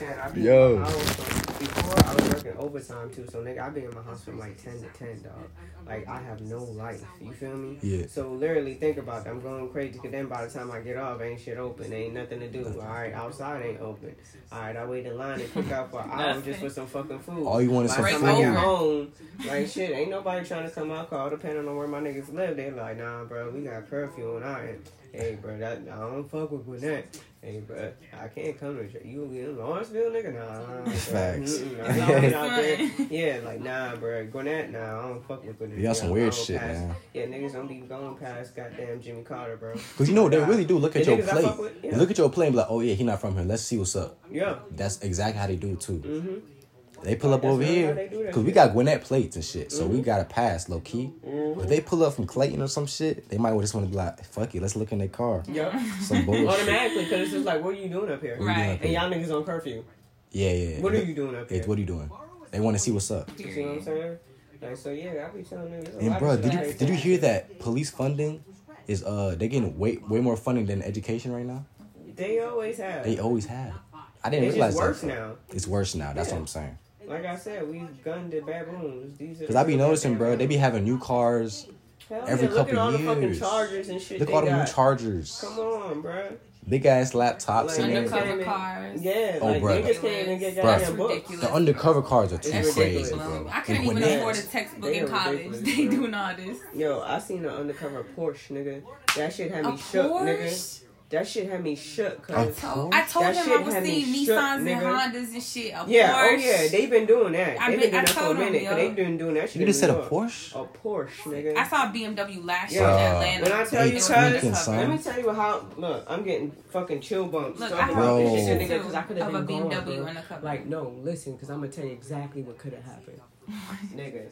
understand. I be Yo. in my. Before I was working overtime too, so nigga, I be in my house from like ten to ten, dog. Like I have no life. You feel me? Yeah. So literally, think about that. I'm going crazy. Cause then by the time I get off, ain't shit open. Ain't nothing to do. All right, outside ain't open. All right, I wait in line and cook out for an hour just for some fucking food. All you want is some the time I food. get home, like shit, ain't nobody trying to come out. Call depending on where my niggas live. They like, nah, bro, we got curfew on our end. Hey, bro, that I don't fuck with Gwinnett. Hey, bro, I can't come to you. You in Lawrenceville, nigga? Nah, nah, bro. Facts. Yeah, like nah, bro. Gwinnett, nah, I don't fuck with Gwinnett. You got some weird shit, pass- man. Yeah, niggas don't be going past goddamn Jimmy Carter, bro. Cause you know they really do look at The your plate. with, yeah. Look at your plate and be like, oh yeah, he not from here. Let's see what's up. Yeah. That's exactly how they do it too. Mhm. They pull up That's over here they do that because we got Gwinnett plates and shit, so we Mhm. got to pass low key. Mhm. If they pull up from Clayton or some shit, they might just want to be like, fuck it, let's look in their car. Yeah. Some bullshit. Automatically, because it's just like, what are you doing up here? What doing Right. up And y'all niggas on curfew. Yeah, yeah. What are you doing up here? It's what are you doing? They want to see what's up. You see what I'm saying? Like, so yeah, I'll be telling niggas. And bro, did you I hate did you hear that police funding is uh they getting way way more funding than education right now? They always have. They always have. I didn't It's realize just worse that. now. It's worse now. That's Yeah. what I'm saying. Like I said, we gunned the baboons. These are Cause I be noticing, bro, they be having new cars Hell every yeah, look couple at all the fucking years. chargers and shit. Look they at all the new. Chargers, Come on, bro. big ass laptops Like, in there. undercover- Undercover cars. Yeah, Oh, like bruh. niggas can't even get Bruh. goddamn books. Ridiculous. The undercover cars are too It's crazy, bro. I couldn't even afford a textbook in college. ridiculous, They doing all this. Yo, I seen an undercover Porsche, nigga. That shit had A me shook, nigga. Porsche? That shit had me shook, A cause told, I told him I was had me seeing shook, Nissans and nigga. Hondas and shit. A yeah, oh, Porsche. oh yeah, they've been doing that. I They been- been doing I that for a minute. yo. Cause they been doing that shit. You just said a Porsche? A Porsche, nigga. I saw a BMW last Yeah. year in Atlanta. When I tell you, cuz. Let me tell you how. Look, I'm getting fucking chill bumps. Look, talking I have about this shit, nigga, because I could have of a been gone, BMW bro. undercover. Like, no, listen, because I'm gonna tell you exactly what could have happened, nigga.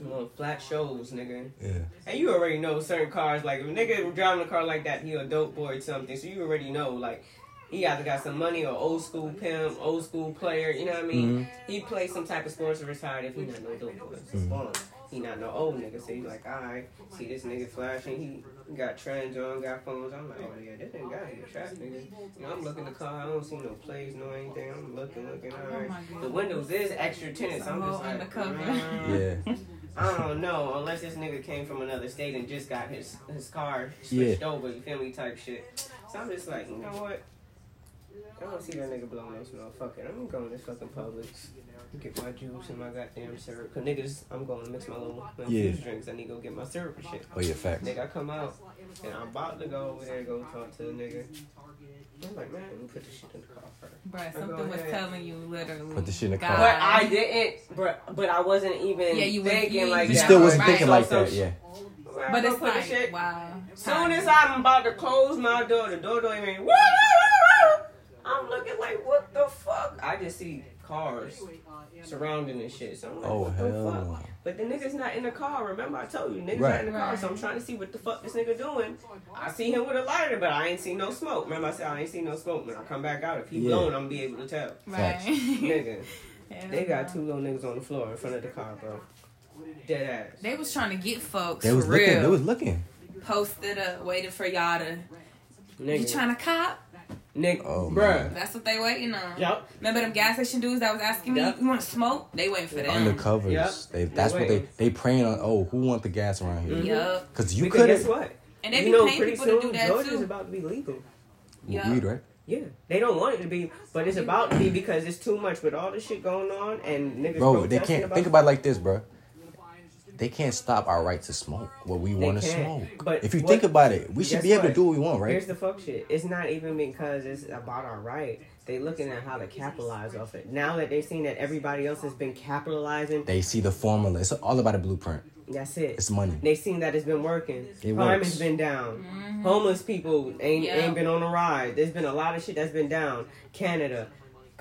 I'm flat shows, nigga. Yeah. And you already know certain cars, like if a nigga driving a car like that, he a dope boy or something. So you already know, like, he either got some money or old school pimp, old school player, you know what I mean? He plays some type of sports or retired if he not no dope boy. It's fun. He not no old nigga. So he's like, alright, see this nigga flashing, he got trends on, got phones. I'm like, oh yeah, this nigga got a trap nigga. You know, I'm looking the car, I don't see no plays, no anything. I'm looking, looking, alright. my the windows is extra tinted, so I'm just whole like, undercover. mm. Yeah. I don't know, unless this nigga came from another state and just got his his car switched over, you feel me, type shit. So I'm just like, you know what? I don't see that nigga blowing no smoke. Fuck it, I'm going to this fucking Publix. Get my juice and my goddamn syrup. Cause niggas, I'm going to mix my little my Yeah. drinks. I need to go get my syrup and shit. Oh yeah, facts. Nigga, I come out and I'm about to go over there and go talk to the nigga. I'm like, man, let me put this shit in the car first. Bruh, something was ahead. telling you literally. Put the shit in the car. But I didn't, but but I wasn't even Yeah, you thinking you- like You that. You still wasn't Right. thinking like some that, yeah. Man, But it's put the like, shit- wow. Soon as I'm about to close my door, the door don't even. Woo, woo, woo, woo. I'm looking like, what the fuck? I just see cars surrounding this shit. So I'm like, Oh what the hell fuck? no. But the nigga's not in the car. Remember, I told you, nigga's Right. not in the car. So I'm trying to see what the fuck this nigga doing. I see him with a lighter, but I ain't see no smoke. Remember, I said I ain't see no smoke. When I come back out, if he Yeah. blowing, I'm gonna be able to tell. Right. Nigga, Hell they got no. two little niggas on the floor in front of the car, bro. Dead ass. They was trying to get folks They was for looking. real. They was looking. posted up, waiting for y'all to. You trying to cop? Nigga, Oh, bruh. man. That's what they waiting on. Yep. Remember them gas station dudes that was asking me, Yep. "You want to smoke?" They waiting for that. Undercovers. Yep. They, that's what they they praying on. Oh, who want the gas around here? Mhm. Yup. Cause you because could guess have what? And they you be know, paying pretty people soon to do that Georgia's too. about to be legal. Yeah. weed, right? Yeah, they don't want it to be, but it's about to be because it's too much with all this shit going on and niggas. Bro, they can't think about it like this, bro. They can't stop our right to smoke what we want to smoke. But if you what- think about it, we should be able to do what we want, right? Here's the fuck shit. It's not even because it's about our right. They looking at how to capitalize off it. Now that they've seen that everybody else has been capitalizing, They see the formula. It's all about a blueprint. that's it. It's money. They seen that it's been working. It Crime works. has been down. Mm-hmm. Homeless people ain't Yeah. ain't been on a ride. There's been a lot of shit that's been down. Canada,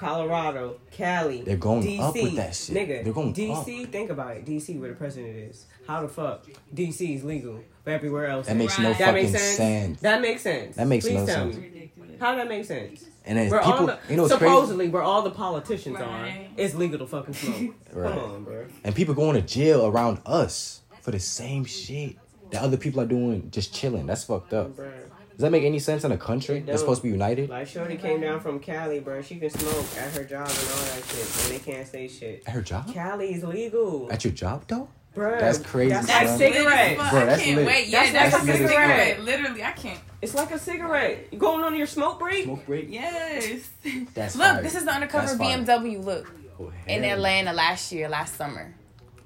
Colorado, Cali. They're going DC, up with that shit. Nigga, They're going DC, think about it. DC where the president is. How the fuck? DC is legal. But everywhere else. That makes no that fucking makes sense. sense. That makes sense. That makes Please no tell sense. Me. How that make sense? And then Where people, the, you know, what's crazy? supposedly where all the politicians Right. are, it's legal to fucking smoke. Right. Come on, bro. And people going to jail around us for the same shit that other people are doing, just chilling. That's fucked up. Bruh. Does that make any sense in a country that's supposed to be united? Like Shorty came down from Cali, bro. She can smoke at her job and all that shit, and they can't say shit. At her job? Cali's legal, At your job though? bro. That's crazy, That's son. like cigarette. Fuck, Bro, I can't lit. wait. Yeah, That's that's, like a a cigarette. cigarette. Literally, I can't. It's like a cigarette. You going on your smoke break? Smoke break? Yes. That's Look, fire. this is the undercover That's fire. BMW look Oh, in. Atlanta last year, last summer.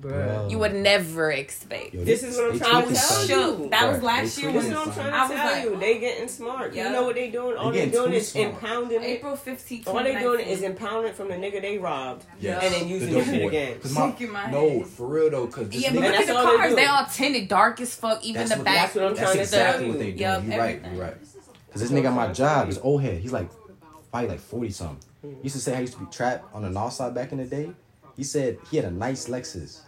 Bro. You would never expect. Yo, This is what I'm trying to tell son. you. Shook. That was last they year This is what I'm trying to I tell like- you. They getting smart. Yeah. You know what they doing? All They they doing is smart. impounding it. April 15th, All they doing is impounding from the nigga they robbed, Yes. and then using The the dope shit boy. again. 'Cause my- my no, head. for real though, because this Yeah, but nigga, look at the all they cars. They all tinted dark as fuck. Even the back. that's what I'm trying to exactly what they do. You're right. You're right. Because this nigga at my job is old head. He's like, probably like forty something. Mm. He used to say I used to be trapped on the north side back in the day. He said he had a nice Lexus.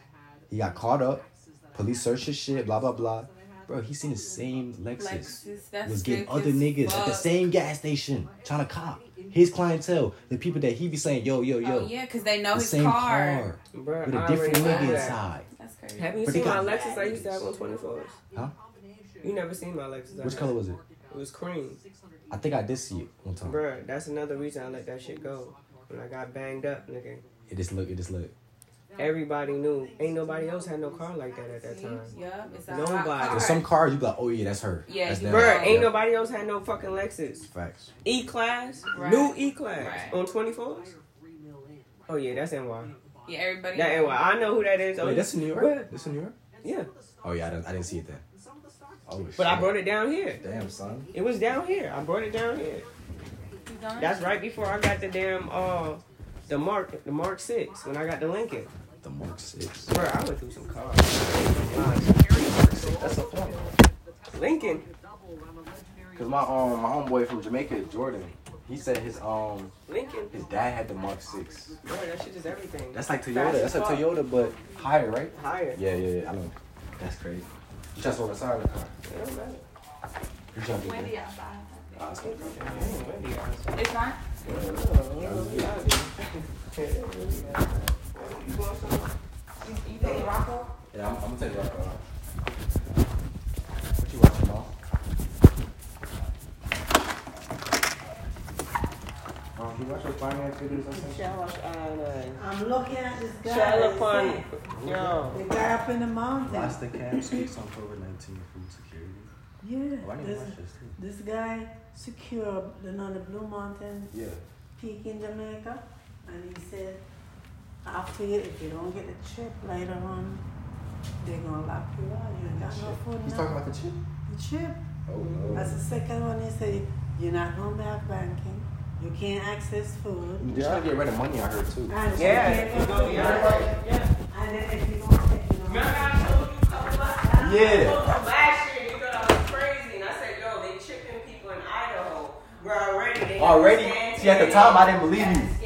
He got caught up. Police searched his shit. Blah blah blah. Bro, he seen the same Lexus. Lexus, was getting other as niggas at the same gas station trying to cop his clientele. The people that he be saying, yo yo yo, Oh, yeah, because they know the his same car. car Bro, with a I different nigga that. inside. That's crazy. Have you But seen my Lexus I used to have on 24s? Huh? You never seen my Lexus. I Which had. color was it? It was cream. I think I did see it one time. Bruh, that's another reason I let that shit go. When I got banged up, nigga. It just look. It just look. Everybody knew. Ain't nobody else had no car like that at that time. Yup, it's a Nobody. hot car. Some cars you be like, oh yeah, that's her. Yeah, that's you- them. Bruh, ain't Yeah. nobody else had no fucking Lexus. Facts. E class, Right. new E class Right. on 24s. Oh yeah, that's NY. Yeah, everybody. That NY. I know who that is. Oh, Wait, that's in New York. Bruh, That's in New York. Yeah, Oh yeah, I didn't, I didn't see it then. Oh shit. but I brought it down here. Damn son. It was down here. I brought it down here. That's right before I got the damn uh the Mark the Mark Six when I got the Lincoln. The Mark Six. Bro, I went through some cars. That's a point. Lincoln. Cause my um my homeboy from Jamaica, Jordan, he said his um Lincoln. his dad had the Mark Six. Bro, that shit is everything. That's like Toyota. Fast That's a fuck. Toyota, but higher, right? Higher. Yeah, yeah, yeah. I know. That's crazy. You just on the side of the car. It don't matter. You jumping in. Windy outside. Ah, it's okay. Windy outside. It's not. You want some? You take Rocco? Yeah, I'm, I'm gonna take. Uh, what you watching, mom? Um, you watch those finance videos or something? I'm looking at this guy. Upon, said, yo. The guy up in the mountain. Plastic Cap speaks on COVID 19 food security. Yeah. Oh, I need to this, watch this too. this guy secured the on the Blue Mountain Yeah. Peak in Jamaica, and he said, after you, if you don't get the chip later on, they're gonna lock you out. You ain't got no food He's now. talking about the chip? the chip. Oh, no. That's the second one. He said, you're not gonna have banking. You can't access food. They're trying to get rid of money out here too. And Yeah, you can't you go, yeah, yeah. And then if you don't take, you know, Remember I told you something last Yeah. Last year, you thought I was crazy, and I said, yo, they chipping people in Idaho. Bro, already. Already? See, at the time. I didn't believe you.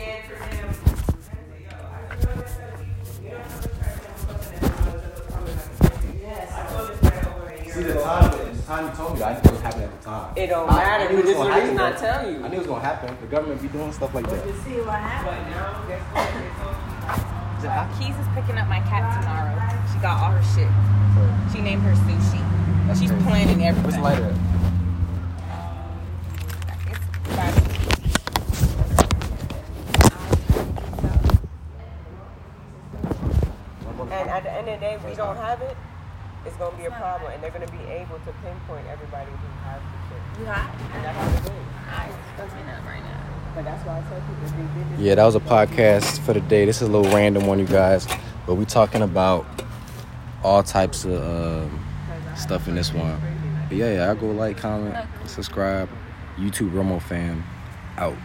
See, the ago. time, the time you told me, I didn't know it at the time. It don't I- I matter, knew it but was this gonna the reason happen, I tell you. I knew it was gonna happen. The government be doing stuff like But that. you see what happened? Now, guess what? They told me. Keys is picking up my cat tomorrow. She got all her shit. She named her Sushi. That's She's crazy. planning everything. the lighter? And at the end of the day, we don't have it, it's gonna be a problem, and they're gonna be able to pinpoint everybody who has the shit. You hot? And that's what it is. I fucking up right now. But that's why I tell people they did. Yeah, that was a podcast for the day. This is a little random one, you guys. But we talking about all types of um, stuff in this one. But yeah, yeah, I go like, comment, subscribe. YouTube Romo fam out.